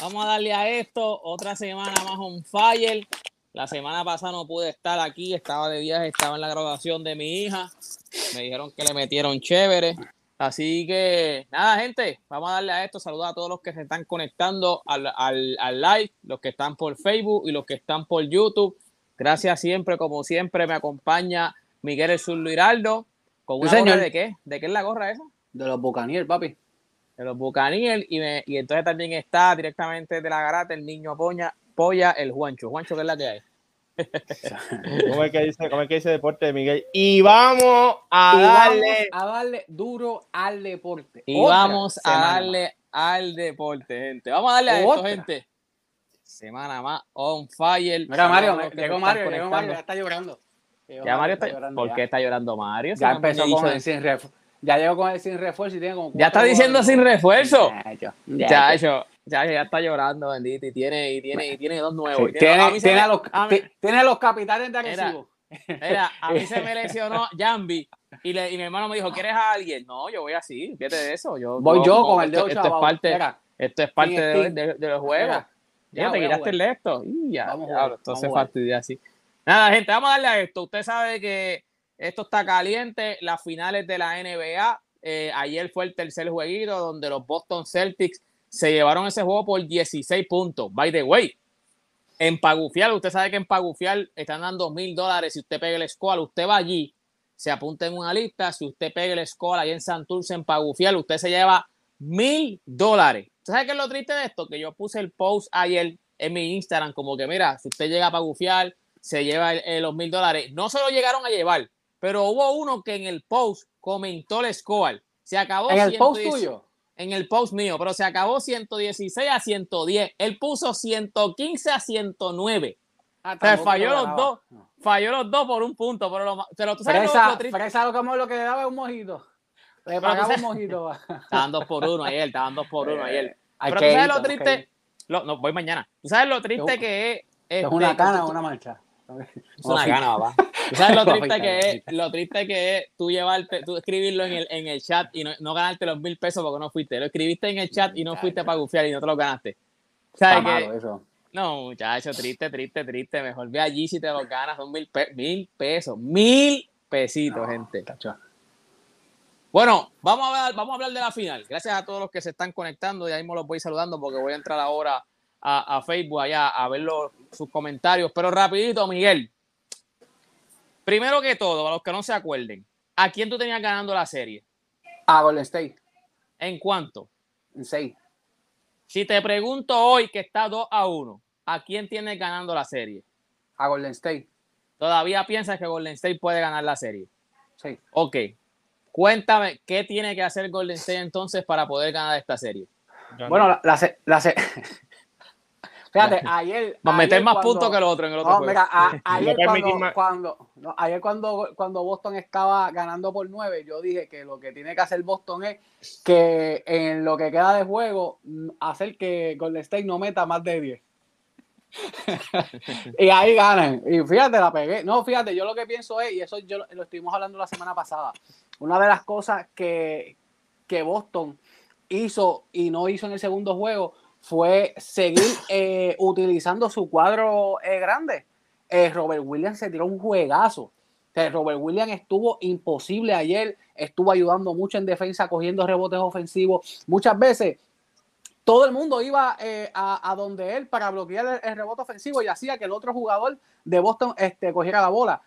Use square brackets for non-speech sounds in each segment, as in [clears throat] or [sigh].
Vamos a darle a esto otra semana más on fire. La semana pasada no pude estar aquí, estaba de viaje, estaba en la graduación de mi hija. Me dijeron que le metieron chévere. Así que nada, gente, vamos a darle a esto. Saludos a todos los que se están conectando al, al, live, los que están por Facebook y los que están por YouTube. Gracias siempre, como siempre, me acompaña Miguel El Zurdo Hiraldo. ¿Con una gorra de qué? ¿De qué es la gorra esa? De los Bucanier, papi. De los Bucanier. Y, y entonces también está directamente de la garata el niño Poña, Polla, el Juancho. Juancho, ¿qué es la que hay? [laughs] ¿Cómo es que dice, cómo es que dice deporte Miguel? Y vamos a darle a darle duro al deporte. Y vamos a darle al deporte, gente. Vamos a darle a esto, gente. Semana más on fire. Mira, Mario, llegó Mario, llegó Mario, ya está llorando. ya Mario está, llorando. ¿Por qué está llorando Mario? Ya empezó con el sin refuerzo. Ya llegó con el sin refuerzo y tiene como. Ya está diciendo sin refuerzo. Ya, ya, ya, ya está llorando, bendito, y tiene, y tiene, y tiene dos nuevos. tiene, tiene, a los, tiene los capitanes de agresivo. Mira, a mí se me [laughs] lesionó Jambi y, le, y, mi hermano me dijo, ¿quieres a alguien? No, yo voy así, fíjate de eso. Yo, voy yo con el dedo esto, esto es parte, esto es parte de, de, de, los juegos. ya te quitaste el esto. Y ya, vamos ya, entonces fastidia así. Nada, gente, vamos a darle a esto. Usted sabe que esto está caliente. Las finales de la NBA. Eh, ayer fue el tercer jueguito donde los Boston Celtics se llevaron ese juego por 16 puntos. By the way, en Pagufial, usted sabe que en Pagufial están dando mil dólares si usted pega el score. Usted va allí, se apunta en una lista. Si usted pega el score ahí en Santurce, en Pagufial, usted se lleva mil dólares. ¿Usted sabe qué es lo triste de esto? Que yo puse el post ayer en mi Instagram, como que mira, si usted llega a Pagufial, se lleva los mil dólares. No se lo llegaron a llevar, pero hubo uno que en el post comentó el score. Se acabó. ¿En el post tuyo? en el post mío, pero se acabó 116 a 110. Él puso 115 a 109. Ah, o sea, falló los dos. Falló los dos por un punto. Pero, lo, pero tú sabes fresa, lo, triste. Fresa lo, lo que le daba un mojito. Le pagaba un mojito. [laughs] Estaban dos por uno ayer, estaban dos por uno ayer. Pero tú sabes lo triste. no, voy mañana. Tú sabes lo triste que es. Es una este, cana o una marcha. Es una gana, papá. [laughs] ¿Tú sabes lo [laughs] triste que es? Lo triste que es tú llevarte, tú escribirlo en el, en el chat y no, no ganarte los mil pesos porque no fuiste. Lo escribiste en el chat y no fuiste para gufiar y no te lo ganaste. ¿Sabes? Eso. No, muchacho, triste, triste, triste. Mejor ve allí si te lo ganas. Son mil, mil pesos. Mil pesitos, gente. Bueno, vamos a, ver, vamos a hablar de la final. Gracias a todos los que se están conectando. Y ahí me los voy saludando porque voy a entrar ahora a, Facebook allá a ver sus comentarios. Pero rapidito, Miguel. Primero que todo, a los que no se acuerden, ¿a quién tú tenías ganando la serie? A Golden State. ¿En cuánto? En 6. Si te pregunto hoy que está 2 a 1, ¿a quién tienes ganando la serie? A Golden State. ¿Todavía piensas que Golden State puede ganar la serie? Sí. Ok. Cuéntame, ¿qué tiene que hacer Golden State entonces para poder ganar esta serie? Bueno, la, la, la, [laughs] Fíjate, ayer. Va a meter más puntos que el otro en el otro. No, mira, ayer, cuando, ayer cuando, cuando Boston estaba ganando por 9, yo dije que lo que tiene que hacer Boston es que en lo que queda de juego, hacer que Golden State no meta más de 10. [laughs] y ahí ganan. Y fíjate, la pegué. No, fíjate, yo lo que pienso es, y eso yo lo estuvimos hablando la semana pasada, una de las cosas que, que Boston hizo y no hizo en el segundo juego fue seguir eh, utilizando su cuadro eh, grande. Eh, Robert Williams se tiró un juegazo. Robert Williams estuvo imposible ayer, estuvo ayudando mucho en defensa, cogiendo rebotes ofensivos. Muchas veces todo el mundo iba a, donde él para bloquear el, rebote ofensivo y hacía que el otro jugador de Boston este, cogiera la bola.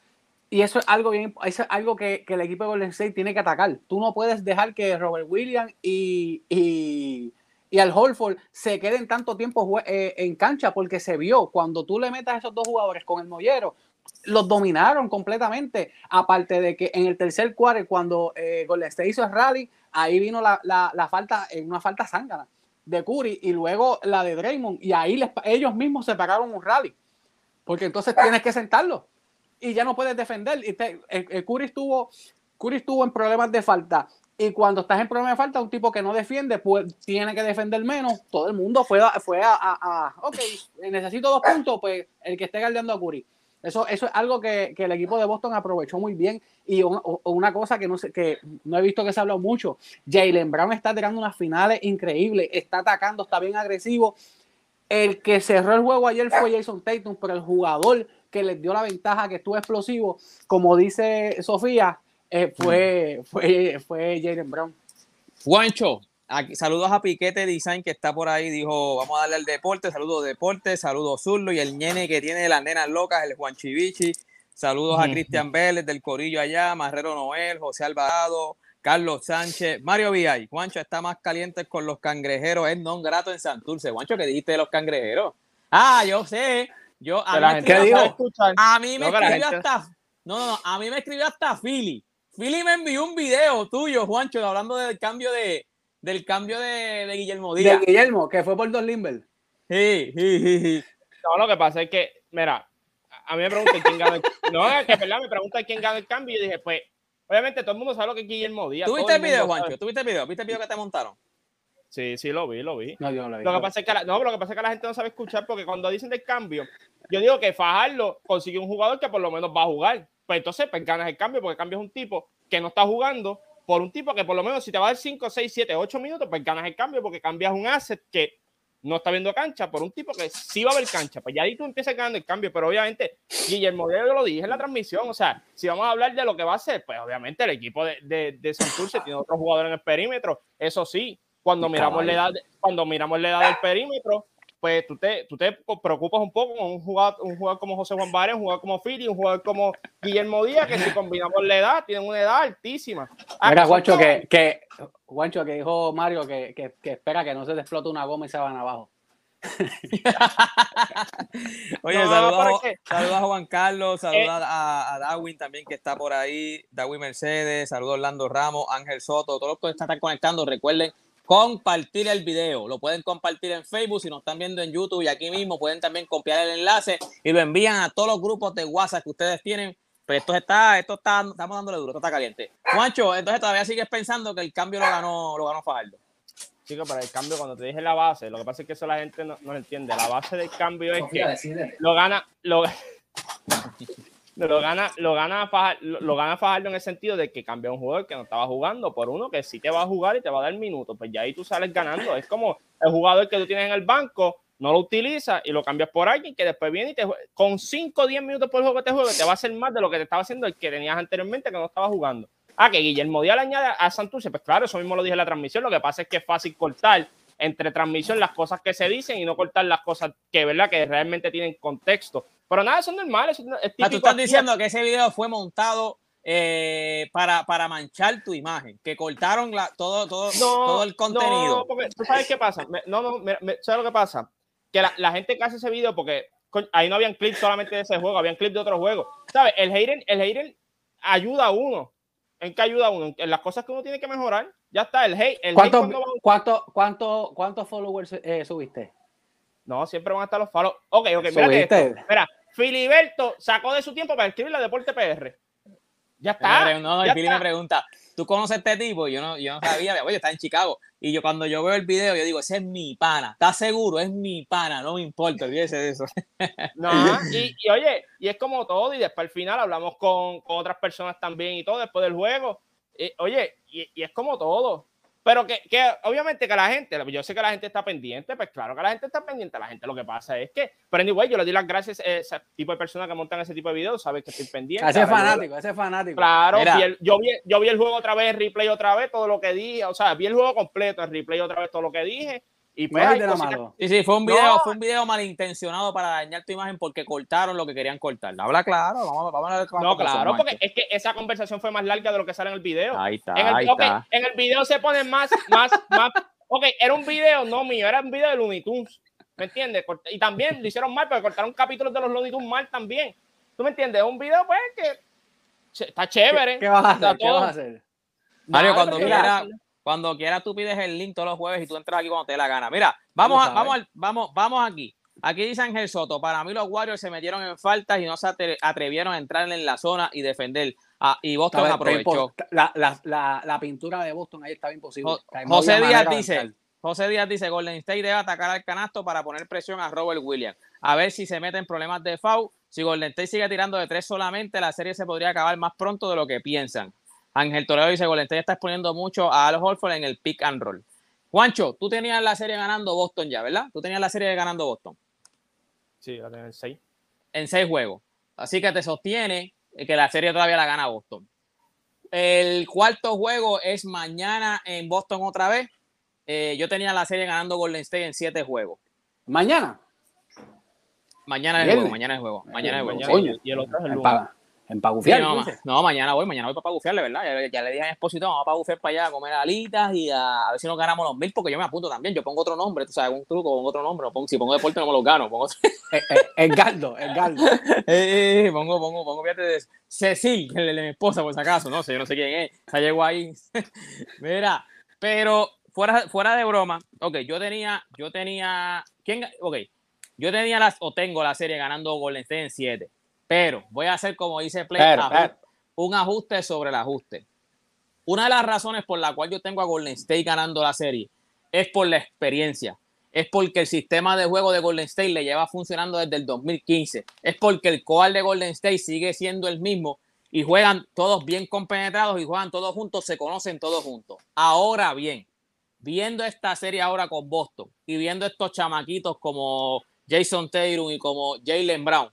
Y eso es algo bien, es algo que, el equipo de Golden State tiene que atacar. Tú no puedes dejar que Robert Williams y al Holford se queden tanto tiempo eh, en cancha porque se vio cuando tú le metas a esos dos jugadores con el mollero, los dominaron completamente. Aparte de que en el tercer cuarto, cuando eh, hizo el rally, ahí vino la, falta, eh, una falta zángana de Curry y luego la de Draymond. Y ahí ellos mismos se pagaron un rally. Porque entonces tienes que sentarlo y ya no puedes defender. Y el, Curry, estuvo, Curry estuvo en problemas de falta y cuando estás en problema de falta, un tipo que no defiende, pues tiene que defender menos. Todo el mundo fue a, fue a, ok, necesito dos puntos, pues el que esté guardiando a Curry. Eso, eso es algo que, el equipo de Boston aprovechó muy bien. Y una, cosa que no, sé, que no he visto que se ha hablado mucho, Jalen Brown está tirando unas finales increíbles, está atacando, está bien agresivo. el que cerró el juego ayer fue Jason Tatum, pero el jugador que les dio la ventaja, que estuvo explosivo, como dice Sofía, eh, fue, fue, fue Jalen Brown. Juancho, saludos a Piquete Design que está por ahí, dijo, vamos a darle al deporte, saludos deporte, saludos Zurlo y el ñene que tiene las nenas locas, el Juan Chivichi, saludos a Cristian Vélez del Corillo allá, Marrero Noel, José Alvarado, Carlos Sánchez, Mario Villay, Juancho está más caliente con los cangrejeros, es non grato en Santurce. Juancho, ¿qué dijiste de los cangrejeros? Ah, yo sé, yo a, mí, me a mí me escribió hasta, no, no, no, a mí me escribió hasta Philly. Philly me envió un video tuyo, Juancho, hablando del cambio de, del cambio de, de Guillermo Díaz. De Guillermo, que fue por Don Limber. Sí, sí, sí, No, lo que pasa es que, mira, a mí me preguntan quién gana el [laughs] No, que verdad, me preguntan quién gana el cambio y yo dije, pues, obviamente todo el mundo sabe lo que es Guillermo Díaz. ¿Tuviste el, video, Juancho? ¿Tuviste el video? ¿Viste el video que te montaron? Sí, sí, lo vi, lo vi. No, yo no lo vi. Lo que pasa es que la, no, lo que pasa es que la gente no sabe escuchar porque cuando dicen del cambio, yo digo que Fajardo consiguió un jugador que por lo menos va a jugar. Pues entonces, pues ganas el cambio porque el cambio es un tipo que no está jugando por un tipo que por lo menos si te va a dar 5, 6, 7, 8 minutos, pues ganas el cambio porque cambias un asset que no está viendo cancha por un tipo que sí va a ver cancha. Pues ya ahí tú empiezas ganando el cambio, pero obviamente Guillermo yo lo dije en la transmisión, o sea, si vamos a hablar de lo que va a ser, pues obviamente el equipo de, de, de Santurce tiene otro jugador en el perímetro, eso sí, cuando miramos, la edad, cuando miramos la edad del perímetro, pues tú te, tú te preocupas un poco con un jugador, un jugador como José Juan Vargas, un jugador como Fili, un jugador como Guillermo Díaz, que si [laughs] combinamos la edad, tienen una edad altísima. Ah, Mira, Guancho, que, que, Guancho, que dijo Mario que, que, que, espera que no se te explote una goma y se van abajo. [laughs] Oye, saludos, a, Juan Carlos, saludos eh. a, a, Darwin también que está por ahí, Darwin Mercedes, saludos a Orlando Ramos, Ángel Soto, todos los que están conectando, recuerden compartir el video. Lo pueden compartir en Facebook si nos están viendo en YouTube y aquí mismo pueden también copiar el enlace y lo envían a todos los grupos de WhatsApp que ustedes tienen. Pero esto está, esto está, estamos dándole duro, esto está caliente. Juancho, entonces todavía sigues pensando que el cambio lo ganó, lo ganó Fajardo. Chico, para el cambio, cuando te dije la base, lo que pasa es que eso la gente no, no entiende. La base del cambio es que lo gana, lo, lo gana, lo gana, Fajardo, lo, gana Fajardo en el sentido de que cambia un jugador que no estaba jugando por uno que sí te va a jugar y te va a dar minutos. Pues ya ahí tú sales ganando. Es como el jugador que tú tienes en el banco, no lo utilizas y lo cambias por alguien que después viene y te con 5 o 10 minutos por juego que te juegue, te va a hacer más de lo que te estaba haciendo el que tenías anteriormente que no estaba jugando. Ah, que Guillermo Díaz le añade a Santurce, pues claro, eso mismo lo dije en la transmisión. Lo que pasa es que es fácil cortar entre transmisión las cosas que se dicen y no cortar las cosas que, ¿verdad? que realmente tienen contexto. Pero nada, eso es normal. Eso es ah, tú estás diciendo que ese video fue montado eh, para, para manchar tu imagen, que cortaron la, todo, todo, todo el contenido. No, porque tú sabes qué pasa. no, no, ¿sabes lo que pasa? Que la, gente que hace ese video, porque ahí no habían clips solamente de ese juego, habían clips de otro juego. ¿Sabes? El hater, el hater ayuda a uno. ¿En qué ayuda a uno? En las cosas que uno tiene que mejorar. Ya está, el hate. El ¿Cuánto, ¿cuánto, cuánto, ¿Cuántos followers eh, subiste? No, siempre van a estar los followers. Ok, ok, mira Mira, Filiberto sacó de su tiempo para escribir la Deporte PR. Ya está. No, no, Fili me pregunta, ¿tú conoces a este tipo? Yo no, yo no sabía, oye, está en Chicago. Y yo cuando yo veo el video, yo digo, ese es mi pana. ¿Estás seguro? Es mi pana, no me importa, olvídese de eso. [laughs] No, y, y, oye, y es como todo, y después al final hablamos con, con otras personas también y todo, después del juego. oye, y, y, es como todo. Pero que, que, obviamente que la gente, yo sé que la gente está pendiente, pues claro que la gente está pendiente. La gente lo que pasa es que, pero anyway, yo le doy las gracias a ese tipo de personas que montan ese tipo de videos, sabes que estoy pendiente. Ese fanático, ese fanático. Claro, yo, vi, yo vi el juego otra vez, replay otra vez, todo lo que dije, o sea, vi el juego completo, el replay otra vez, todo lo que dije. Y pues, sí, sí, fue un video, fue un video malintencionado para dañar tu imagen porque cortaron lo que querían cortar. Habla claro, vamos, vamos a ver No, claro, porque es que esa conversación fue más larga de lo que sale en el video. Ahí está. En el, ahí está. En el video se pone más, más, más. Ok, era un video no mío, era un video de Looney Tunes. ¿Me entiendes? Y también lo hicieron mal, porque cortaron capítulos de los Looney Tunes mal también. ¿Tú me entiendes? Es un video, pues, que está chévere. ¿Qué, vas a hacer? ¿Qué vas a hacer? Mario, cuando quiera, cuando quiera tú pides el link todos los jueves y tú entras aquí cuando te dé la gana. Mira, vamos, a, vamos, vamos, vamos aquí. Aquí dice Ángel Soto, para mí los Warriors se metieron en faltas y no se atrevieron a entrar en la zona y defender. Ah, y Boston aprovechó. La, la, la, pintura de Boston ahí estaba imposible. José Díaz dice, José Díaz dice, Golden State debe atacar al canasto para poner presión a Robert Williams. A ver si se mete en problemas de foul. Si Golden State sigue tirando de tres solamente, la serie se podría acabar más pronto de lo que piensan. Ángel Toledo dice, Golden State está exponiendo mucho a Al Holford en el pick and roll. Juancho, tú tenías la serie ganando Boston ya, ¿verdad? Tú tenías la serie ganando Boston. Sí, la tenía en seis. En seis juegos. Así que te sostiene que la serie todavía la gana Boston. El cuarto juego es mañana en Boston otra vez. Eh, yo tenía la serie ganando Golden State en siete juegos. ¿Mañana? Mañana es el juego, mañana es el juego. Mañana es el juego. Y el otro es el lunes. En Pagufiar. no, mañana voy, mañana voy para Pagufiarle, ¿verdad? Ya, le dije a mi esposito, vamos a Pagufiar para allá a comer alitas y a, ver si nos ganamos los mil, porque yo me apunto también. Yo pongo otro nombre, tú sabes, un truco, pongo otro nombre. si pongo deporte no me lo gano. Pongo... [laughs] Eh, eh, Edgardo, Edgardo. [laughs] eh, eh, pongo, pongo, pongo, fíjate de Cecil, el de mi esposa, por si acaso, no sé, yo no sé quién es. Llegó ahí. [laughs] Mira, pero fuera, fuera de broma, ok, yo tenía, yo tenía, ¿quién? Ok, yo tenía las, o tengo la serie ganando Golden State en 7 pero voy a hacer como dice Play, un ajuste sobre el ajuste. Una de las razones por la cual yo tengo a Golden State ganando la serie es por la experiencia. Es porque el sistema de juego de Golden State le lleva funcionando desde el 2015. Es porque el core de Golden State sigue siendo el mismo y juegan todos bien compenetrados y juegan todos juntos, se conocen todos juntos. Ahora bien, viendo esta serie ahora con Boston y viendo estos chamaquitos como Jason Taylor y como Jalen Brown,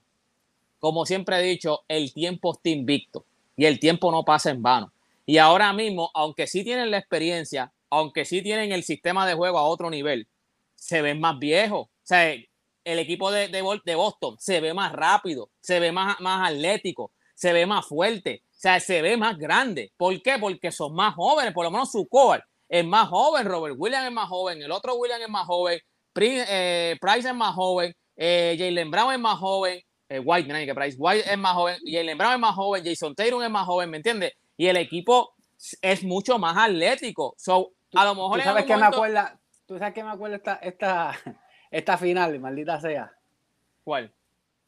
como siempre he dicho, el tiempo está invicto y el tiempo no pasa en vano. Y ahora mismo, aunque sí tienen la experiencia, aunque sí tienen el sistema de juego a otro nivel, se ven más viejos. O sea, el equipo de, de, Boston se ve más rápido, se ve más, más atlético, se ve más fuerte, o sea, se ve más grande. ¿Por qué? Porque son más jóvenes, por lo menos su core es más joven, Robert Williams es más joven, el otro Williams es más joven, eh, Price es más joven, eh, Jalen Brown es más joven, eh, White, que Price White es más joven, Jalen Brown es más joven, Jason Taylor es más joven, ¿me entiendes? Y el equipo es mucho más atlético. So, a lo mejor ¿Tú sabes que me acuerda, tú sabes que me acuerda esta, esta, [laughs] esta final, maldita sea. ¿Cuál?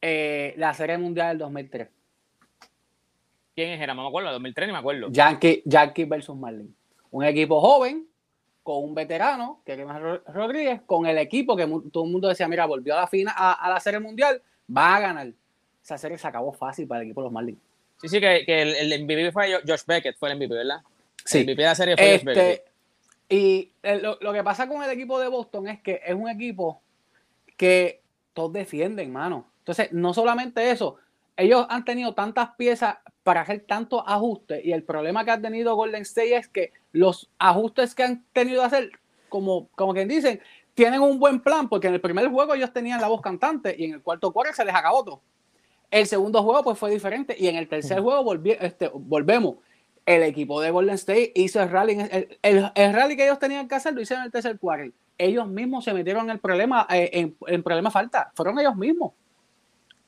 Eh, la Serie Mundial del 2003. ¿Quién era? No me acuerdo, 2003 ni me acuerdo. Yankee, Yankee versus Marlin. Un equipo joven con un veterano, que es Rodríguez, con el equipo que todo el mundo decía, mira, volvió a la, final, a la Serie Mundial, va a ganar. Esa serie se acabó fácil para el equipo de los Marlins. Sí, sí, que, el, el, MVP fue Josh Beckett, fue el MVP, ¿verdad? Sí. El MVP de la serie fue Josh Beckett. Este, y lo, que pasa con el equipo de Boston es que es un equipo que todos defienden, mano. Entonces, no solamente eso, ellos han tenido tantas piezas para hacer tantos ajustes y el problema que ha tenido Golden State es que los ajustes que han tenido que hacer, como, como quien dicen, tienen un buen plan, porque en el primer juego ellos tenían la voz cantante y en el cuarto cuarto se les acabó todo. El segundo juego pues fue diferente y en el tercer juego este, volvemos. El equipo de Golden State hizo el rally. El, el, rally que ellos tenían que hacer lo hicieron en el tercer cuarto. Ellos mismos se metieron en el problema, eh, en, en, problema falta. Fueron ellos mismos.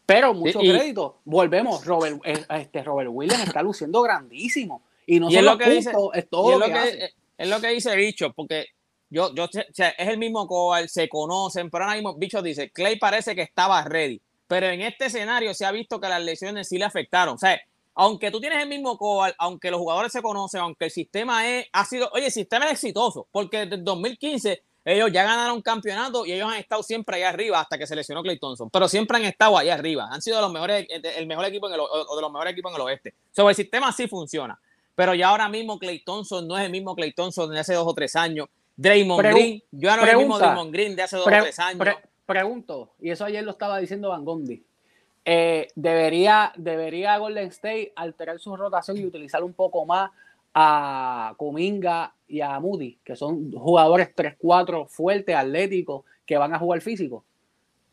Pero mucho crédito. Volvemos. Robert, eh, este, Robert Williams está luciendo grandísimo. Y no solo lo que dice, es todo lo, que, Es lo que dice Bicho, porque yo, yo, es el mismo cual se conocen, pero ahora mismo Bicho dice, Clay parece que estaba ready, pero en este escenario se ha visto que las lesiones sí le afectaron. O sea, aunque tú tienes el mismo coal, aunque los jugadores se conocen, aunque el sistema es, ha sido, oye, el sistema es exitoso, porque desde el 2015 ellos ya ganaron campeonato y ellos han estado siempre allá arriba hasta que se lesionó Clay Thompson, pero siempre han estado allá arriba, han sido los mejores, el mejor equipo en el, o de los mejores equipos en el oeste. Sobre el sistema sí funciona, pero ya ahora mismo Clay Thompson no es el mismo Clay Thompson de hace dos o tres años. Draymond Green, yo no era el mismo Draymond Green de hace dos o tres años. pregunto, y eso ayer lo estaba diciendo Van Gondi. Eh, debería, debería Golden State alterar su rotación y utilizar un poco más a Kuminga y a Moody, que son jugadores 3-4 fuertes, atléticos, que van a jugar físico.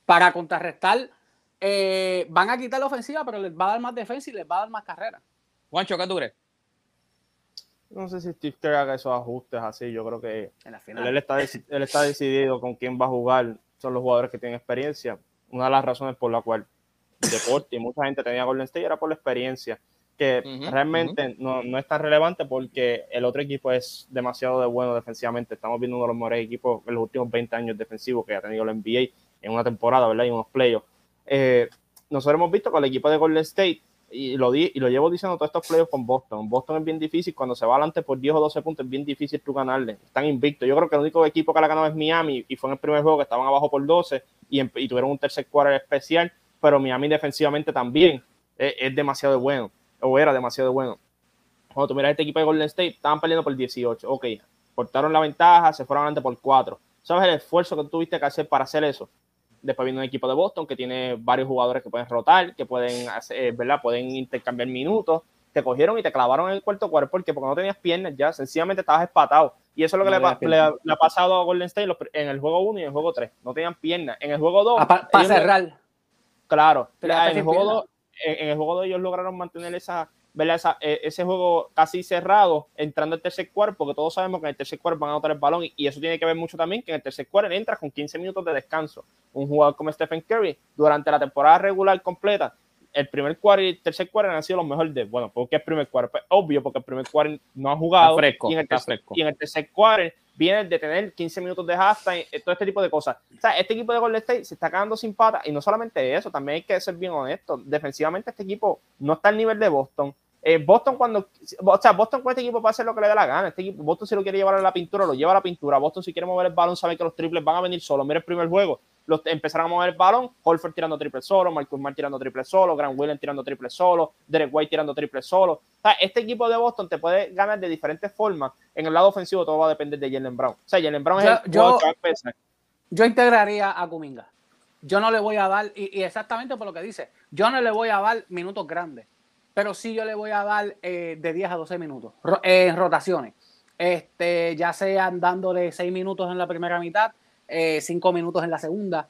Para contrarrestar, eh, van a quitar la ofensiva, pero les va a dar más defensa y les va a dar más carrera. Juancho, ¿qué tú crees? No sé si Steve Kerr haga esos ajustes así. Yo creo que Él, está, [laughs] él está decidido con quién va a jugar. Son los jugadores que tienen experiencia. Una de las razones por la cual deporte y mucha gente tenía Golden State era por la experiencia, que realmente no, no, es tan relevante porque el otro equipo es demasiado de bueno defensivamente. Estamos viendo uno de los mejores equipos en los últimos 20 años defensivos que ha tenido el NBA en una temporada, ¿verdad? Y unos playoffs. Eh, nosotros hemos visto con el equipo de Golden State y lo, di, y lo llevo diciendo todos estos playoffs con Boston. Boston es bien difícil, cuando se va adelante por 10 o 12 puntos es bien difícil tú ganarle. Están invictos. Yo creo que el único equipo que la ganado es Miami y fue en el primer juego que estaban abajo por 12 y, y tuvieron un tercer quarter especial, pero Miami defensivamente también es, demasiado bueno, o era demasiado bueno. Cuando tú miras este equipo de Golden State, estaban perdiendo por 18. Ok, cortaron la ventaja, se fueron adelante por cuatro. ¿Sabes el esfuerzo que tuviste que hacer para hacer eso? Después viene un equipo de Boston que tiene varios jugadores que pueden rotar, que pueden, hacer, eh, ¿verdad? Pueden intercambiar minutos. Te cogieron y te clavaron en el cuarto cuarto porque, porque no tenías piernas ya, sencillamente estabas espatado. Y eso es lo que le, ha pasado a Golden State en el juego 1 y en el juego 3. No tenían piernas. En el juego 2. Para cerrar. Claro. En el, juego 2, en, el juego 2 ellos lograron mantener esa, e, ese juego casi cerrado entrando al tercer cuarto, porque todos sabemos que en el tercer cuarto van a anotar el balón y, eso tiene que ver mucho también que en el tercer cuarto entra con 15 minutos de descanso. Un jugador como Stephen Curry durante la temporada regular completa, el primer cuarto y el tercer cuarto han sido los mejores de, bueno, porque el primer cuarto, pues, obvio, porque el primer cuarto no ha jugado fresco, y, en el tercer, y en el tercer cuarto viene de tener 15 minutos de halftime, eh, todo este tipo de cosas. O sea, este equipo de Golden State se está quedando sin pata y no solamente eso, también hay que ser bien honesto. Defensivamente este equipo no está al nivel de Boston. Eh, Boston cuando, o sea, Boston con este equipo puede hacer lo que le dé la gana. Este equipo, Boston si lo quiere llevar a la pintura, lo lleva a la pintura. Boston si quiere mover el balón, sabe que los triples van a venir solo. Mira el primer juego, los empezaron a mover el balón, Holford tirando triple solo, Marcus Smart tirando triple solo, Grant Williams tirando triple solo, Derek White tirando triple solo. O sea, este equipo de Boston te puede ganar de diferentes formas. En el lado ofensivo todo va a depender de Jalen Brown. O sea, Jalen Brown es el yo, yo integraría a Kuminga. Yo no le voy a dar, y, exactamente por lo que dice, yo no le voy a dar minutos grandes pero sí yo le voy a dar eh, de 10 a 12 minutos en rotaciones. Este, ya sean dándole 6 minutos en la primera mitad, 5 eh, minutos en la segunda.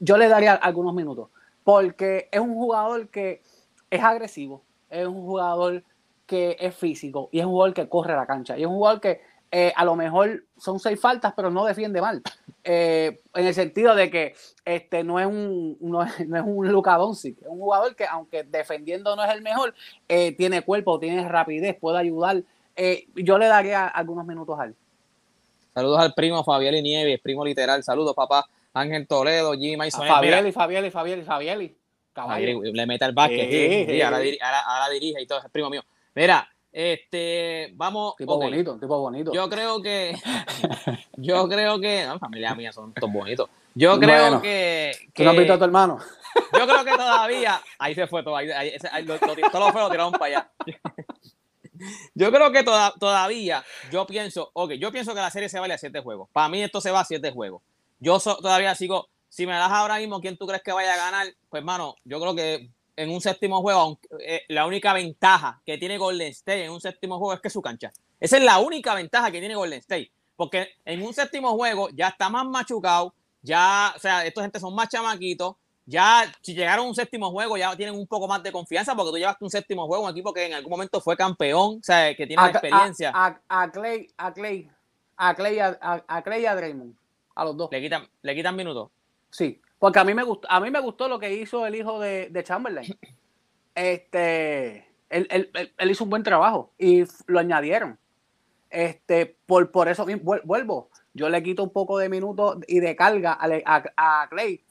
Yo le daría algunos minutos, porque es un jugador que es agresivo, es un jugador que es físico y es un jugador que corre la cancha y es un jugador que eh, a lo mejor son seis faltas, pero no defiende mal. Eh, en el sentido de que este no es un, no es, un Luka Doncic, es un jugador que, aunque defendiendo no es el mejor, eh, tiene cuerpo, tiene rapidez, puede ayudar. yo le daría algunos minutos a él. Saludos al primo Fabiel y Nieves, primo literal. Saludos, papá. Ángel Toledo, Jimmy Mason. Fabiel y Fabiel y Fabiel y Fabiel. Le mete el básquet, sí, ahora, ahora, dirige y todo, es primo mío. Mira, este, vamos. Tipo bonito, tipo bonito. Yo creo que. [laughs] yo creo que. No, familia mía son todos bonitos. Yo creo que, ¿Tú no has visto a tu hermano? [laughs] Yo creo que todavía. Ahí se fue todo. Ahí, ahí, lo, todos los lo tiraron para allá. Yo creo que todavía, yo pienso, ok, yo pienso que la serie se vale a siete juegos. Para mí esto se va a siete juegos. Yo todavía sigo, si me das ahora mismo quién tú crees que vaya a ganar, pues mano, yo creo que en un séptimo juego, eh, la única ventaja que tiene Golden State en un séptimo juego es que su cancha. Esa es la única ventaja que tiene Golden State. Porque en un séptimo juego ya está más machucado, ya, o sea, estos gente son más chamaquitos, ya si llegaron a un séptimo juego ya tienen un poco más de confianza porque tú llevaste un séptimo juego, un equipo que en algún momento fue campeón, o sea, que tiene experiencia. A, Clay, a Clay, a Clay, a, Clay y a Draymond, a los dos. Le quitan, le quitan minutos. Sí, porque a mí me gustó, a mí me gustó lo que hizo el hijo de, Chamberlain. [clears throat] Este, él, hizo un buen trabajo y lo añadieron. Este, por, por eso vuelvo. Yo le quito un poco de minutos y de carga a, Clay,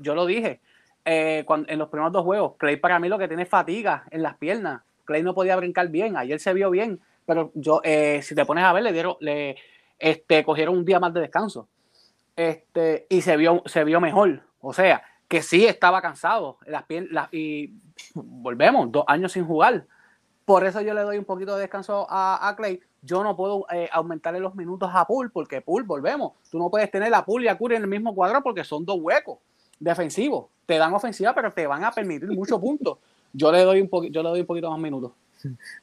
yo lo dije eh, en los primeros dos juegos. Clay para mí lo que tiene es fatiga en las piernas. Clay no podía brincar bien. Ayer se vio bien, pero yo, eh, si te pones a ver, le dieron, le este, cogieron un día más de descanso. Este, y se vio, se vio mejor. O sea, que sí estaba cansado las y volvemos, dos años sin jugar. Por eso yo le doy un poquito de descanso a, Clay. Yo no puedo eh, aumentarle los minutos a Pool, porque Pool, volvemos. Tú no puedes tener a Pool y a Curry en el mismo cuadro porque son dos huecos defensivos. Te dan ofensiva, pero te van a permitir muchos puntos. Yo le doy un yo le doy un poquito más minutos.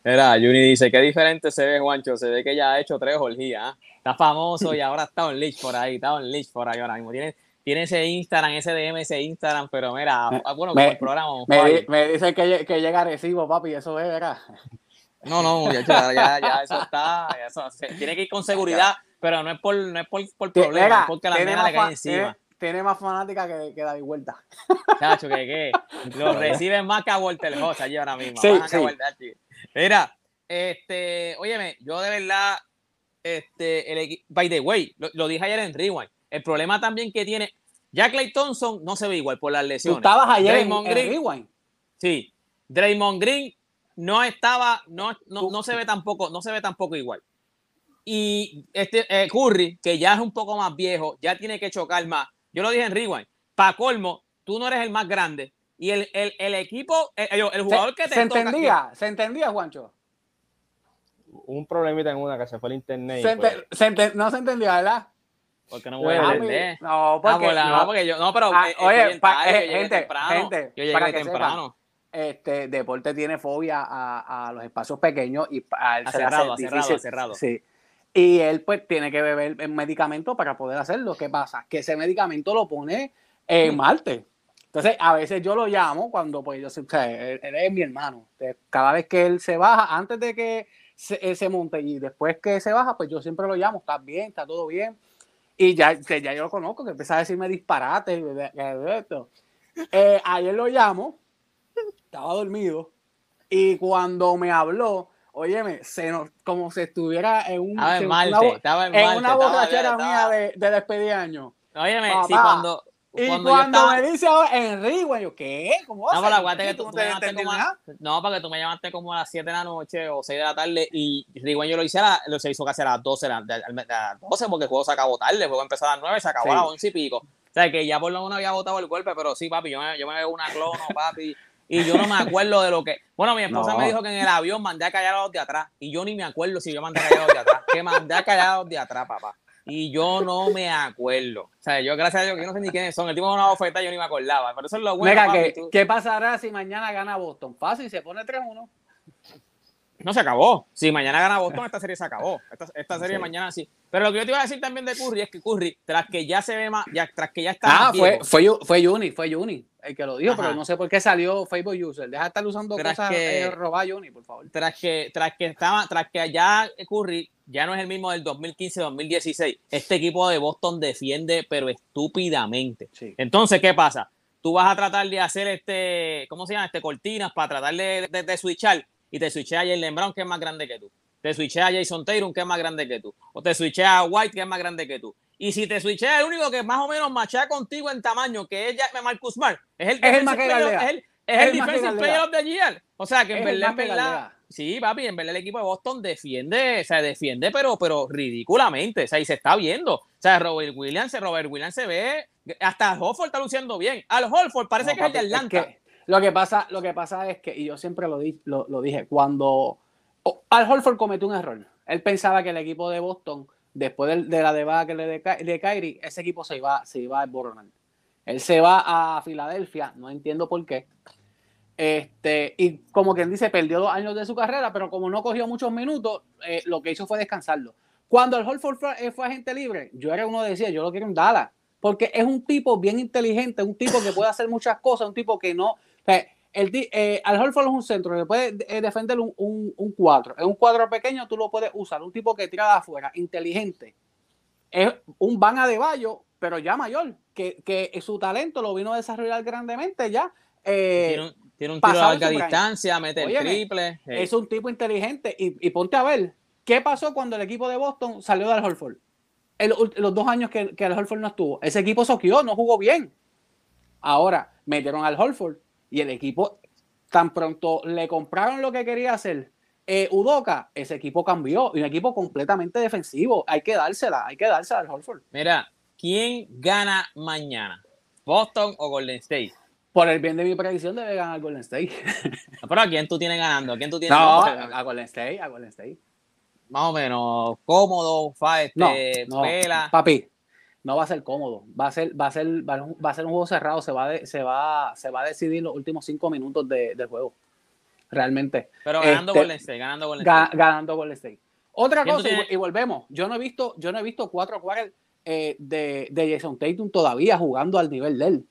Mira, Juni dice, qué diferente se ve, Juancho. Se ve que ya ha hecho tres orgías. ¿ah? Está famoso y ahora está en Lich por ahí. Está en Lich por ahí ahora mismo. Tiene tiene ese Instagram, ese DM, ese Instagram, pero mira, ah, bueno, me, el programa. Me, me dicen que, que, llega recibo, papi, eso es, ¿verdad? No, no, ya, ya, ya eso está, eso, tiene que ir con seguridad, pero no es por, no es por, por problema, es porque la nena le cae encima. Tiene, más fanática que, que David Vuelta. Chacho, que qué. [laughs] Lo reciben más que a Walter Hoss allí ahora mismo. Sí, sí. Mira, este, óyeme, yo de verdad, este, el by the way, lo, lo dije ayer en Rewind, el problema también que tiene, ya Clay Thompson no se ve igual por las lesiones. Tú estabas ayer Draymond en, Green, Sí, Draymond Green no estaba, no, no, se ve tampoco, no se ve tampoco igual. Y este eh, Curry, que ya es un poco más viejo, ya tiene que chocar más. Yo lo dije en Rewind, para colmo, tú no eres el más grande. Y el, el, equipo, el, jugador que te ¿Se entendía? ¿Se entendía, Juancho? un problemita en una que se fue el internet. Pues no se entendió, ¿verdad? Porque no voy a entender. No, ah, porque, no, porque yo, no, pero ah, eh, oye, eh, gente, temprano. gente, yo llegué temprano. este deporte tiene fobia a, a, los espacios pequeños y a, a cerrado, cerrado, cerrado. Sí. Y él pues tiene que beber medicamento para poder hacerlo. ¿Qué pasa? Que ese medicamento lo pone en Marte. Entonces, a veces yo lo llamo cuando, pues, yo, o sea, él, es mi hermano. cada vez que él se baja, antes de que se, se monte y después que se baja, pues yo siempre lo llamo, está bien, está todo bien. Y ya, ya yo lo conozco, que empieza a decirme disparate. Eh, ayer lo llamo, estaba dormido, y cuando me habló, óyeme, se nos, como si estuviera en, un, en, una, borrachera mía de, de despedir año. Óyeme, si cuando, y cuando, me dice ahora, Enrique, yo, ¿qué? ¿Cómo vas no, a la que tú, me llamaste como a, No, porque tú me llamaste como a las 7 de la noche o 6 de la tarde y yo lo hice a la, lo se hizo casi a las 12, a las 12 porque el juego se acabó tarde, el juego empezó a las 9, se acabó a las 11 y pico. O sea, que ya por lo menos había votado el golpe, pero sí, papi, yo me, yo me veo una clono, [laughs] papi. Y yo no me [laughs] acuerdo de lo que. Bueno, mi esposa me dijo que en el avión mandé a callar a los de atrás. Y yo ni me acuerdo si yo mandé a callar a los de atrás. Que mandé a callar a los de atrás, papá y yo no me acuerdo. O sea, yo gracias a Dios que yo no sé ni quiénes son. El tipo de una oferta yo ni me acordaba. Pero eso es lo bueno. Mira, ¿qué, pasará si mañana gana Boston? Fácil, se pone 3-1. No se acabó. Si mañana gana Boston, [laughs] esta serie se acabó. Esta, serie mañana sí. Pero lo que yo te iba a decir también de Curry es que Curry, tras que ya se ve más, ya, tras que ya está. Ah, fue, fue, fue Juni, fue Juni el que lo dijo, pero no sé por qué salió Facebook User. Deja de estar usando cosas que, eh, robar Juni, por favor. Tras que, tras que estaba, tras que ya Curry ya no es el mismo del 2015-2016. Este equipo de Boston defiende, pero estúpidamente. Entonces, ¿qué pasa? Tú vas a tratar de hacer este, ¿cómo se llama? Este cortinas para tratar de, de, switchar y te switchea a Jalen Brown, que es más grande que tú. Te switchea a Jason Taylor, que es más grande que tú. O te switchea a White, que es más grande que tú. Y si te switchea el único que más o menos machea contigo en tamaño, que es Marcus Smart, es el, es el, más que es el, es el, defensive player of the year. O sea, que en verdad, Sí, papi, en verdad el equipo de Boston defiende, o sea, defiende, pero, pero ridículamente. O sea, y se está viendo. O sea, Robert Williams, Robert Williams se ve. Hasta Holford está luciendo bien. Al Holford parece que es de Atlanta. Lo, que pasa, lo que pasa es que, y yo siempre lo, di, lo, dije, cuando Al Holford cometió un error. Él pensaba que el equipo de Boston, después de, de la debacle de, de Kyrie, ese equipo se iba, se iba a borrar. Él se va a Filadelfia, no entiendo por qué este, y como quien dice, perdió dos años de su carrera, pero como no cogió muchos minutos, eh, lo que hizo fue descansarlo. Cuando el Holford fue, fue, agente libre, yo era uno que decía, yo lo quiero en Dallas, porque es un tipo bien inteligente, un tipo que puede hacer muchas cosas, un tipo que no. Sea, el, eh, al Holford es un centro que puede eh, defender un, un, cuadro. Es un cuadro pequeño, tú lo puedes usar. Un tipo que tira de afuera, inteligente. Es un Van Bayo, pero ya mayor, que, que su talento lo vino a desarrollar grandemente ya. Eh, tiene un tiro a larga distancia, mete el triple. Es un tipo inteligente. Y, ponte a ver, ¿qué pasó cuando el equipo de Boston salió del Holford? los dos años que, el Holford no estuvo. Ese equipo soqueó, no jugó bien. Ahora, metieron al Holford y el equipo, tan pronto le compraron lo que quería hacer. Eh, Udoca, ese equipo cambió. Y un equipo completamente defensivo. Hay que dársela, hay que dársela al Holford. Mira, ¿quién gana mañana? ¿Boston o Golden State? Por el bien de mi predicción debe ganar Golden State. [laughs] pero ¿a quién tú tienes ganando? ¿A quién tú tienes No, a Golden State, a Golden State. Más o menos cómodo, fa, este, no, Papi, no va a ser cómodo. Va a ser, va a ser, va a ser un juego cerrado. Se va, a, se va, se va a decidir los últimos cinco minutos de, del juego. Realmente. Pero ganando este, Golden State, ganando Golden State. ganando Golden State. Otra cosa, y, volvemos. Yo no he visto, yo no he visto cuatro cuartos eh, de, de Jason Tatum todavía jugando al nivel de él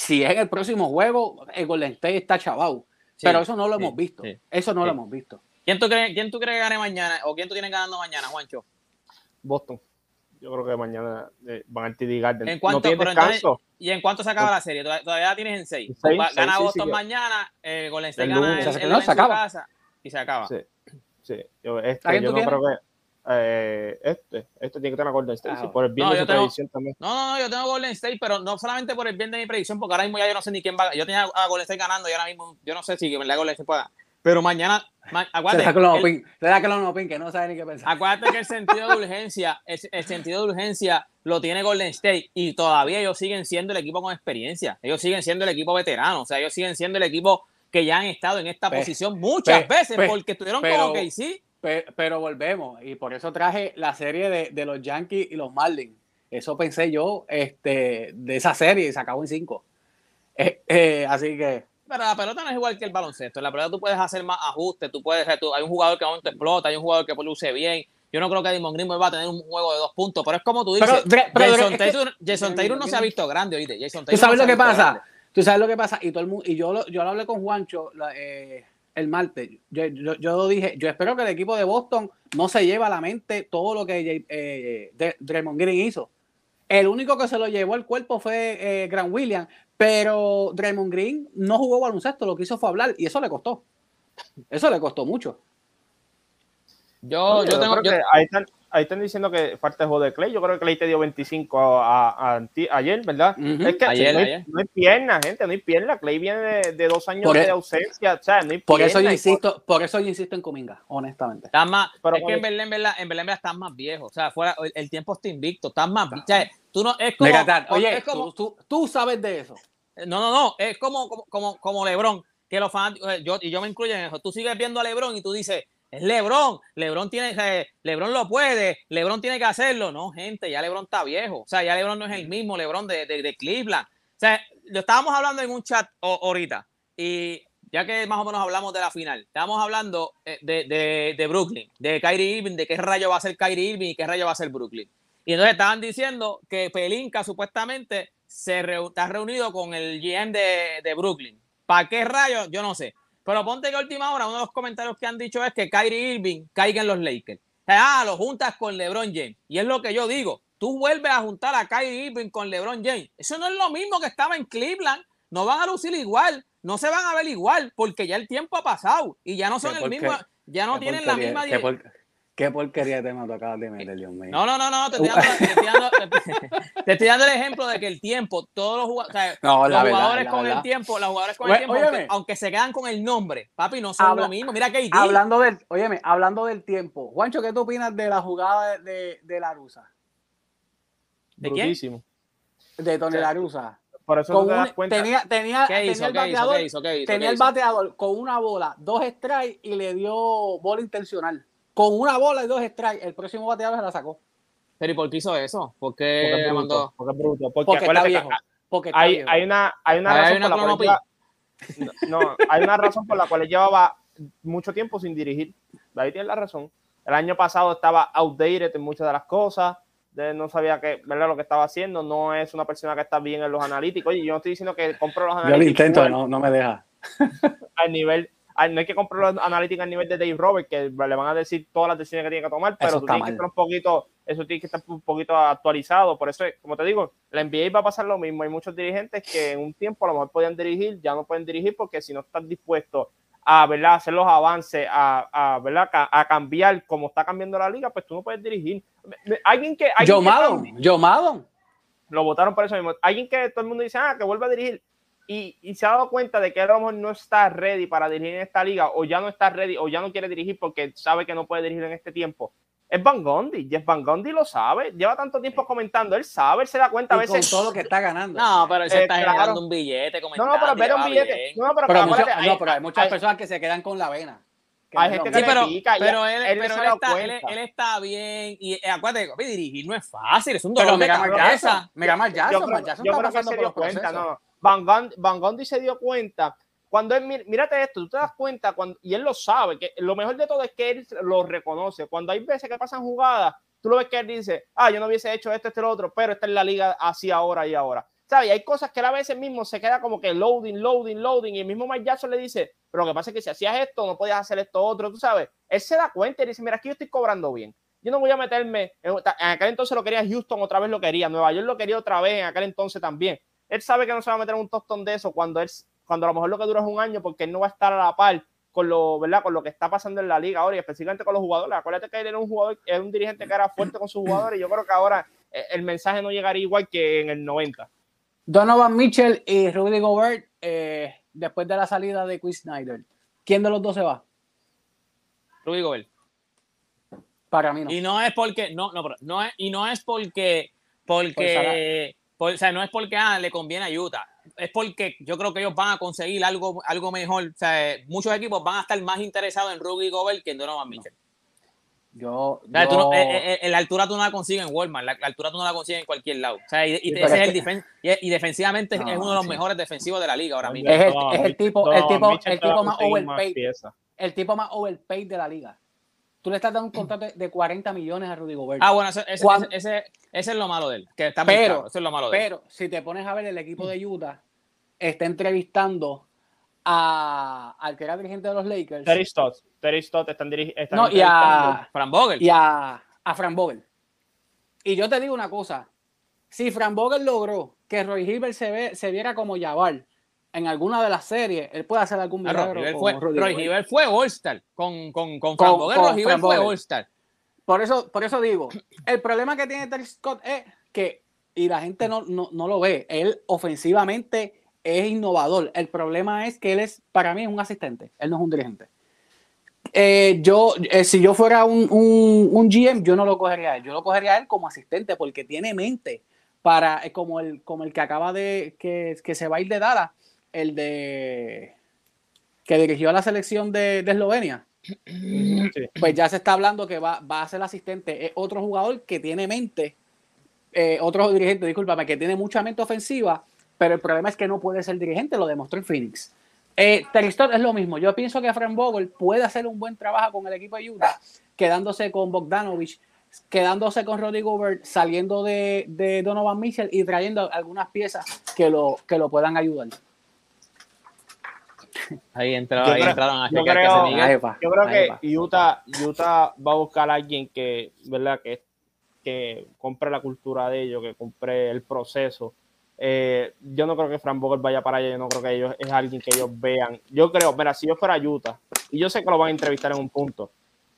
si es el próximo juego, el Golden State está chavado. pero eso no lo hemos visto. eso no lo hemos visto. ¿Quién tú, crees, ¿Quién tú crees que gane mañana? ¿O quién tú tienes ganando mañana, Juancho? Boston. Yo creo que mañana eh, van a TD Garden. ¿En cuánto, ¿Y en cuánto se acaba la serie? Todavía, la tienes en 6. Gana Boston mañana, el Golden State gana en, se acaba. casa y se acaba. Sí, sí. Yo, este, yo no creo que eh, este, este tiene que tener Golden State, por el bien de su predicción también. No, no, yo tengo Golden State, pero no solamente por el bien de mi predicción, porque ahora mismo ya yo no sé ni quién va. Yo tenía a Golden State ganando y ahora mismo yo no sé si me la Golden State pueda. Pero mañana, acuérdate. Se da que lo que no sabe ni qué pensar. Acuérdate que el [laughs] sentido de urgencia, el, el, sentido de urgencia lo tiene Golden State y todavía ellos siguen siendo el equipo con experiencia. Ellos siguen siendo el equipo veterano, o sea, ellos siguen siendo el equipo que ya han estado en esta posición muchas veces porque estuvieron como que sí pero, volvemos, y por eso traje la serie de, los Yankees y los Marlins. Eso pensé yo este, de esa serie y se acabó en cinco. Eh, eh, así que. Pero la pelota no es igual que el baloncesto. En la pelota tú puedes hacer más ajustes, tú puedes, tú, hay un jugador que aún te explota, hay un jugador que luce bien. Yo no creo que Dimon Green va a tener un juego de dos puntos, pero es como tú dices. Jason, Taylor, no se ha visto grande, oíste. Jason ¿Tú sabes lo que pasa? Tú sabes lo que pasa. Y todo el mundo, y yo lo, yo lo hablé con Juancho eh, el martes. Yo, yo, dije, yo espero que el equipo de Boston no se lleve a la mente todo lo que eh, Draymond Green hizo. El único que se lo llevó al cuerpo fue eh, Grant Williams, pero Draymond Green no jugó baloncesto, lo que hizo fue hablar y eso le costó. Eso le costó mucho. Yo, yo, tengo. que ahí, están, ahí, están, diciendo que falta el juego de Clay. Yo creo que Clay te dio 25 a, a, ayer, ¿verdad? Es que ayer, no, hay, no, hay, pierna, gente, no hay pierna. Clay viene de, dos años de e- ausencia. O sea, no hay por eso yo insisto, por... eso yo insisto en Cominga, honestamente. Estás más, Pero es que en Belén, en Belén, en estás más viejo. O sea, fuera, el, tiempo está invicto, estás más. O sea, tú no, es como. oye, es como, tú, tú, sabes de eso. No, no, no. Es como, como, como, como Lebron, que los fans, eh, yo, y yo me incluyo en eso. Tú sigues viendo a Lebron y tú dices es LeBron. LeBron tiene, eh, LeBron lo puede. LeBron tiene que hacerlo. No, gente, ya LeBron está viejo. O sea, ya LeBron no es el mismo LeBron de, de, Cleveland. O sea, lo estábamos hablando en un chat ahorita. Y ya que más o menos hablamos de la final, estábamos hablando eh, de, de, Brooklyn, de Kyrie Irving, de qué rayo va a ser Kyrie Irving y qué rayo va a ser Brooklyn. Y entonces estaban diciendo que Pelinka supuestamente se está reunido con el GM de, de Brooklyn. ¿Para qué rayo? Yo no sé. Pero ponte que a última hora uno de los comentarios que han dicho es que Kyrie Irving caiga en los Lakers. ah, lo juntas con LeBron James. Y es lo que yo digo. Tú vuelves a juntar a Kyrie Irving con LeBron James. Eso no es lo mismo que estaba en Cleveland. No van a lucir igual. No se van a ver igual porque ya el tiempo ha pasado y ya no son el mismo. Ya no tienen la misma. Qué porquería te me acabas de meter, Dios mío. No, no, no, no, te estoy, dando, el ejemplo de que el tiempo, todos los, jugadores, los jugadores con el tiempo, los jugadores con el tiempo, aunque, se quedan con el nombre, papi, no son lo mismo. Mira que Hablando del, óyeme, hablando del tiempo, Juancho, ¿qué tú opinas de la jugada de, de, la rusa? ¿De quién? De Tony la rusa. Por eso te cuenta. Tenía, tenía, tenía el bateador, tenía el bateador con una bola, dos strikes y le dio bola intencional con una bola y dos strikes, el próximo bateador se la sacó. Pero ¿y por qué hizo eso? ¿Por qué porque mandó? Porque es bruto. Porque, está viejo. Porque hay, hay, una, hay una razón por la cual no, hay una razón por la cual él llevaba mucho tiempo sin dirigir. Ahí tiene la razón. El año pasado estaba outdated en muchas de las cosas. no sabía que, ¿verdad? lo que estaba haciendo. No es una persona que está bien en los analíticos. Oye, yo no estoy diciendo que compro los analíticos. Yo lo intento, no, no me deja. [laughs] Al nivel, no hay que comprar los analíticos a nivel de Dave Robert, que le van a decir todas las decisiones que tiene que tomar, pero tú tienes que estar un poquito, eso tiene que estar un poquito actualizado. Por eso, como te digo, la NBA va a pasar lo mismo. Hay muchos dirigentes que en un tiempo a lo mejor podían dirigir, ya no pueden dirigir porque si no están dispuestos a ¿verdad? hacer los avances, a, a, ¿verdad? a, cambiar como está cambiando la liga, pues tú no puedes dirigir. Alguien que. Alguien Joe Madon, Lo votaron por eso mismo. Alguien que todo el mundo dice, ah, que vuelva a dirigir y, se ha dado cuenta de que a lo mejor no está ready para dirigir en esta liga, o ya no está ready, o ya no quiere dirigir porque sabe que no puede dirigir en este tiempo, es Van Gondi. Jeff Van Gondi lo sabe. Lleva tanto tiempo comentando. Él sabe, él se da cuenta a veces. Con todo lo que está ganando. No, pero él se está generando un billete. No, no, pero ver un billete. No, pero, pero, hay, pero hay muchas personas que se quedan con la vena. Hay gente que sí, pero, pica, pero, él, él, pero él, está, él, él, está, bien. Y eh, acuérdate, dirigir no es fácil, es un dolor de cabeza. Mega Mal Jackson, yo, creo que se dio cuenta, no. Van, Van, se dio cuenta. Cuando él, mírate esto, tú te das cuenta, cuando, y él lo sabe, que lo mejor de todo es que él lo reconoce. Cuando hay veces que pasan jugadas, tú lo ves que él dice, ah, yo no hubiese hecho esto, este, lo otro, pero está en la liga así ahora y ahora. ¿Sabes? Y hay cosas que a veces mismo se queda como que loading, loading, loading, y el mismo Mike Jackson le dice, pero lo que pasa es que si hacías esto, no podías hacer esto otro, tú sabes. Él se da cuenta y dice, mira, aquí yo estoy cobrando bien. Yo no voy a meterme, en, en aquel entonces lo quería Houston, otra vez lo quería, Nueva York lo quería otra vez, en aquel entonces también él sabe que no se va a meter en un tostón de eso cuando, él, cuando a lo mejor lo que dura es un año porque él no va a estar a la par con lo, ¿verdad? con lo que está pasando en la liga ahora y específicamente con los jugadores. Acuérdate que él era un jugador, era un dirigente que era fuerte con sus jugadores y yo creo que ahora eh, el mensaje no llegaría igual que en el 90. Donovan Mitchell y Rudy Gobert eh, después de la salida de Chris Snyder. ¿Quién de los dos se va? Rudy Gobert. Para mí no. Y no es porque, no, no, no es, y no es porque, porque o sea, no es porque ah, le conviene a Utah, es porque yo creo que ellos van a conseguir algo, algo mejor. O sea, muchos equipos van a estar más interesados en Ruby Gobert que en Donovan Mitchell. Yo, en eh, eh, la altura tú no la consigues en Walmart, la, altura tú no la consigues en cualquier lado. O sea, y, ese es el y, defensivamente es uno de los mejores defensivos de la liga ahora mismo. Es el, es el tipo, el tipo, el tipo más overpaid. El tipo más overpaid de la liga. Tú le estás dando un contrato de 40 millones a Rudy Gobert. Ah, bueno, ese, ese, es lo malo de él. Que está pero, Eso es lo malo de pero si te pones a ver el equipo de Utah, está entrevistando a, al que era dirigente de los Lakers. Terry Stott. Terry Stott están, dirigiendo. No, y a Fran Vogel. Y a, a Fran Vogel. Y yo te digo una cosa. Si Fran Vogel logró que Roy Hibbert se, ve, se viera como Jabal en alguna de las series, él puede hacer algún milagro. Roy, fue, Roy fue All-Star con, con, con. Roy Hibbert fue All-Star. Por eso, por eso digo, el problema que tiene Terry Scott es que, y la gente no, no, no lo ve, él ofensivamente es innovador. El problema es que él es, para mí, es un asistente. Él no es un dirigente. Eh, yo, eh, si yo fuera un, un, GM, yo no lo cogería a él. Yo lo cogería a él como asistente porque tiene mente para, eh, como, el, como el que acaba de, que, se va a ir de Dara, el de, que dirigió a la selección de, Eslovenia. Pues ya se está hablando que va, va, a ser asistente. Es otro jugador que tiene mente, otro dirigente, discúlpame, que tiene mucha mente ofensiva pero el problema es que no puede ser dirigente, lo demostró en Phoenix. Eh, es lo mismo. Yo pienso que Frank Vogel puede hacer un buen trabajo con el equipo de Utah, quedándose con Bogdanovich, quedándose con Roddy Gobert, saliendo de, Donovan Mitchell y trayendo algunas piezas que lo, que lo puedan ayudar. Ahí, entraron, ahí entraron a yo creo, que, yo creo que Utah, Utah va a buscar a alguien que, ¿verdad? Que, que compre la cultura de ellos, que compre el proceso eh, yo no creo que Frank Vogel vaya para allá, yo no creo que ellos es alguien que ellos vean. Yo creo, mira, si yo fuera Utah, y yo sé que lo van a entrevistar en un punto,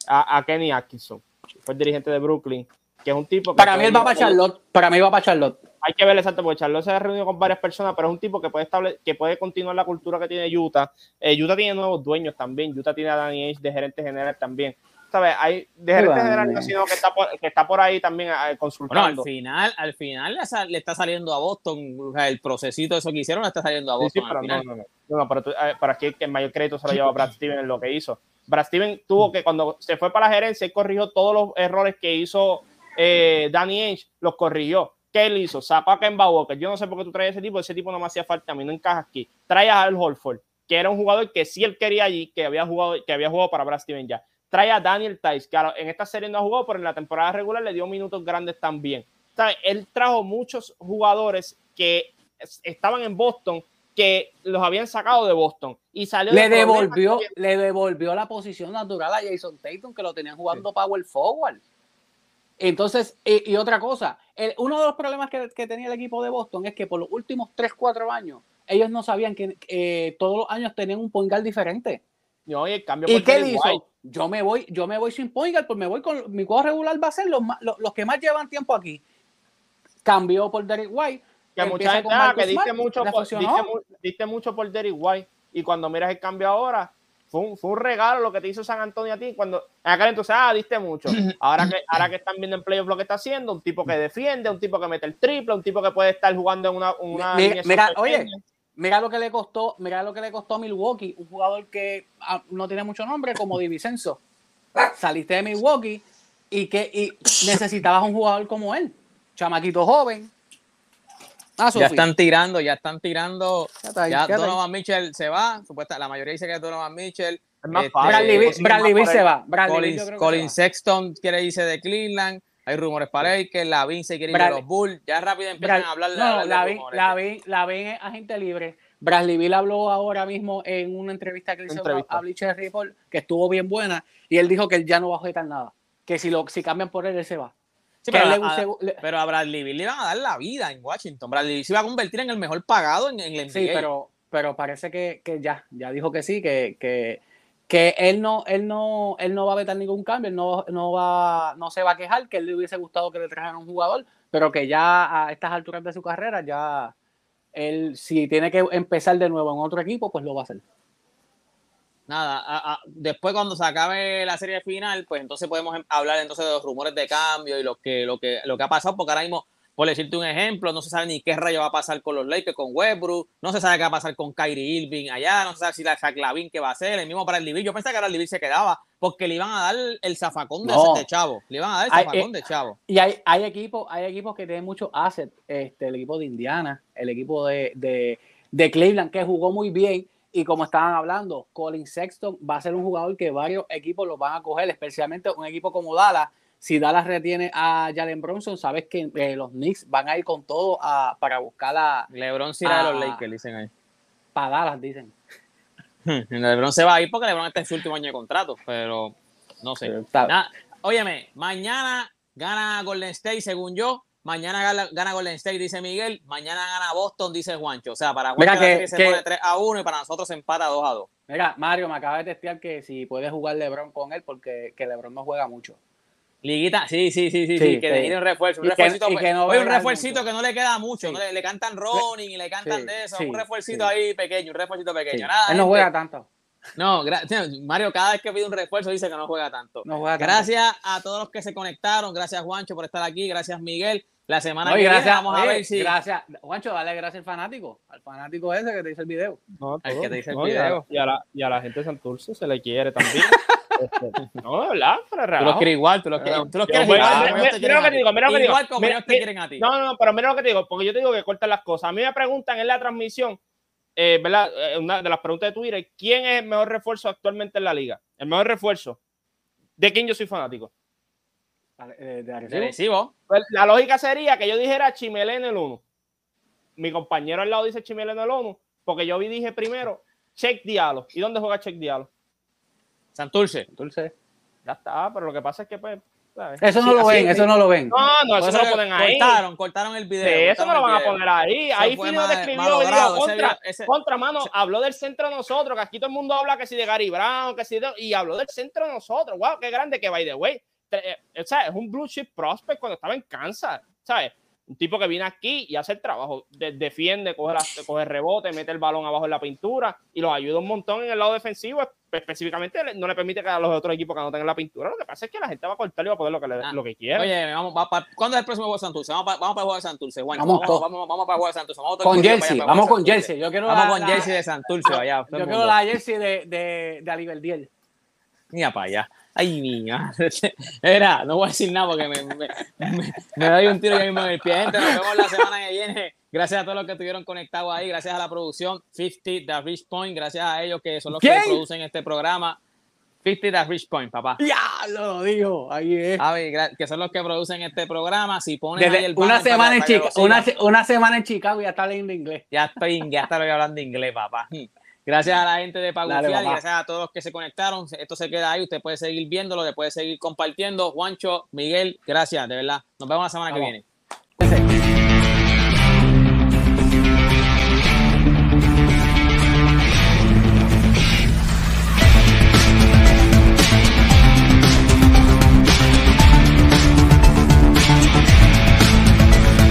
a, Kenny Atkinson, fue el dirigente de Brooklyn, que es un tipo que... Para mí él va para Charlotte, para mí va para Charlotte. Hay que ver exacto, porque Charlotte se ha reunido con varias personas, pero es un tipo que puede estable, que puede continuar la cultura que tiene Utah. Eh, Utah tiene nuevos dueños también, Utah tiene a Danny Ainge de gerente general también. ¿sabes? Hay de gerente general, sino que está, por, que está por ahí también eh, consultando. al final, al final le, está saliendo a Boston, el procesito de eso que hicieron le está saliendo a Boston. pero no, no, no, pero, eh, aquí el mayor crédito se lo lleva Brad Steven en lo que hizo. Brad Steven tuvo que, cuando se fue para la gerencia, él corrigió todos los errores que hizo eh, Danny Ainge, los corrigió. ¿Qué él hizo? Sacó a Kemba Walker. Yo no sé por qué tú traes ese tipo, ese tipo no me hacía falta a mí, no encaja aquí. Trae a Al Holford, que era un jugador que sí él quería allí, que había jugado, que había jugado para Brad Steven ya trae a Daniel Tice, que en esta serie no ha jugado, pero en la temporada regular le dio minutos grandes también. Él trajo muchos jugadores que estaban en Boston que los habían sacado de Boston y salió le devolvió le devolvió la posición natural a Jason Tatum que lo tenían jugando power forward entonces y, otra cosa uno de los problemas que, tenía el equipo de Boston es que por los últimos 3, 4 años ellos no sabían que eh, todos los años tenían un point diferente no, y, el cambio ¿Y qué hizo? Yo me voy, yo me voy sin point guard, pues me voy con mi juego regular va a ser los, los, que más llevan tiempo aquí. Cambió por Derek White. Que mucha gente ah, que diste mucho, por, diste, mucho por Derek White. Y cuando miras el cambio ahora, fue un, fue un, regalo lo que te hizo San Antonio a ti. Cuando en aquel entonces, ah, diste mucho. [clears throat] Ahora que, ahora que están viendo en playoff lo que está haciendo, un tipo que defiende, un tipo que mete el triple, un tipo que puede estar jugando en una. una mira, oye, Mira lo que le costó, mira lo que le costó a Milwaukee, un jugador que ah, no tiene mucho nombre como Di Vicenzo. Saliste de Milwaukee y que y necesitabas un jugador como él, chamaquito joven. Ah, ya están tirando, ya están tirando. Ya, Donovan Mitchell se va, supuesta, la mayoría dice que Donovan Mitchell. Este, Bradley, Bill se va. Colin, Sexton quiere irse de Cleveland. Hay rumores para él que Lavin se quiere ir a los Bulls. Ya rápido empiezan a hablar de No, Lavin, Lavin, Lavin es agente libre. Bradley Bill habló ahora mismo en una entrevista que hizo a Bleacher Report, que estuvo bien buena, y él dijo que él ya no va a objetar nada. Que si, lo, si cambian por él, él se va. Pero, a, Bradley Bill le iban a dar la vida en Washington. Bradley Bill se iba a convertir en el mejor pagado en, en el NBA. Sí, pero, pero parece que, que, ya, ya dijo que sí, que, que que él no, él no, él no va a vetar ningún cambio, él no, no, va, no se va a quejar, que él le hubiese gustado que le trajeran un jugador, pero que ya a estas alturas de su carrera, ya él, si tiene que empezar de nuevo en otro equipo, pues lo va a hacer. Nada, después cuando se acabe la serie final, pues entonces podemos hablar entonces de los rumores de cambio y lo que, lo que, lo que ha pasado, porque ahora mismo por decirte un ejemplo, no se sabe ni qué rayo va a pasar con los Lakers, con Westbrook, no se sabe qué va a pasar con Kyrie Irving allá, no se sabe si la Lavin que va a hacer, el mismo para el Livir. Yo pensaba que el Livir se quedaba porque le iban a dar el zafacón de, ese chavo, le iban a dar el zafacón eh, de chavo. Y hay, hay, equipos, hay equipos que tienen muchos assets, este, el equipo de Indiana, el equipo de, de, de Cleveland que jugó muy bien y como estaban hablando, Colin Sexton va a ser un jugador que varios equipos lo van a coger, especialmente un equipo como Dallas si Dallas retiene a Jalen Bronson, sabes que eh, los Knicks van a ir con todo para buscar a. LeBron se irá a, los Lakers, dicen ahí. Para Dallas, dicen. [laughs] LeBron se va a ir porque LeBron está en su último año de contrato, pero no sé. óyeme, mañana gana Golden State, según yo. Mañana gana, Golden State, dice Miguel. Mañana gana Boston, dice Juancho. O sea, para Juancho que, se pone 3 a 1 y para nosotros se empata 2 a 2. Mira, Mario me acaba de testear que si puede jugar LeBron con él porque que LeBron no juega mucho. Liguita, sí, sí, sí, sí, sí, que tiene un refuerzo. Un refuercito, que, que no un refuercito que no le queda mucho. le, cantan Ronin y le cantan de eso. un refuercito ahí pequeño, un refuercito pequeño. Nada, Él no juega tanto. No, Mario cada vez que pide un refuerzo dice que no juega tanto. No juega gracias a todos los que se conectaron. Gracias, Juancho, por estar aquí. Gracias, Miguel. La semana que gracias, viene vamos a ver si. Gracias, Juancho, dale gracias al fanático. Al fanático ese que te dice el video. No, al que te dice el video. Y a, la, y a la gente de Santurce se le quiere también. [laughs] no, ¿verdad? Pero tú los quieres igual, tú los quieres, tú los quieres igual. Mira lo que te digo, mira lo que digo. Igual como ellos te quieren a ti. No, no, pero mira lo que te digo, porque yo te digo que cortan las cosas. A mí me preguntan en la transmisión, eh, ¿verdad? Eh, una de las preguntas de Twitter, ¿quién es el mejor refuerzo actualmente en la liga? El mejor refuerzo. ¿De quién yo soy fanático? Eh, de agresivo. Pues, la lógica sería que yo dijera Chimele en el 1. Mi compañero al lado dice Chimele en el 1, porque yo dije primero Check Diallo. ¿Y dónde juega Check Diallo? Santurce. Santurce. Ya está, pero lo que pasa es que pues, Eso no lo ven, eso no lo ven. No, no, eso, no lo ponen ahí. Cortaron, cortaron el video. Sí, eso no lo van a poner ahí. Ahí Filio describió, dijo, contra, contra, mano, habló del centro de nosotros, que aquí todo el mundo habla que si de Gary Brown, que si de, y habló del centro de nosotros. Wow, qué grande que by the way. Eh, o sea, es un blue chip prospect cuando estaba en Kansas, ¿sabes? Un tipo que viene aquí y hace el trabajo, defiende, coge, la, coge rebote, mete el balón abajo en la pintura y los ayuda un montón en el lado defensivo. Específicamente no le permite que a los otros equipos que no tengan la pintura. Lo que pasa es que la gente va a cortar y va a poder lo que, le, ah. lo que quiera. Oye, vamos, ¿cuándo es el próximo juego de Santurce? Vamos, vamos para el juego de Santurce. Vamos, vamos, vamos, vamos, para el juego de Santurce. Vamos con Jersey, vamos con Jersey. Yo quiero vamos con Jersey de Santurce. Vaya, yo quiero la Jersey de, de, de Aliberdiel. Mira para allá. Ay, niña. [laughs] Era, no voy a decir nada porque me, me, me, doy un tiro ya mismo en el pie. Gente, nos vemos la semana que viene. Gracias a todos los que estuvieron conectados ahí. Gracias a la producción 50 The Rich Point. Gracias a ellos que son los que producen este programa. 50 The Rich Point, papá. Ya lo dijo. Ahí es. A ver, que son los que producen este programa. Si ponen ahí el una semana en Chicago, una, una, semana en Chicago ya está leyendo inglés. Ya estoy, ya estoy hablando inglés, papá. Gracias a la gente de Pagufial y gracias a todos los que se conectaron. Esto se queda ahí. Usted puede seguir viéndolo, le puede seguir compartiendo. Juancho, Miguel, gracias, de verdad. Nos vemos la semana que viene.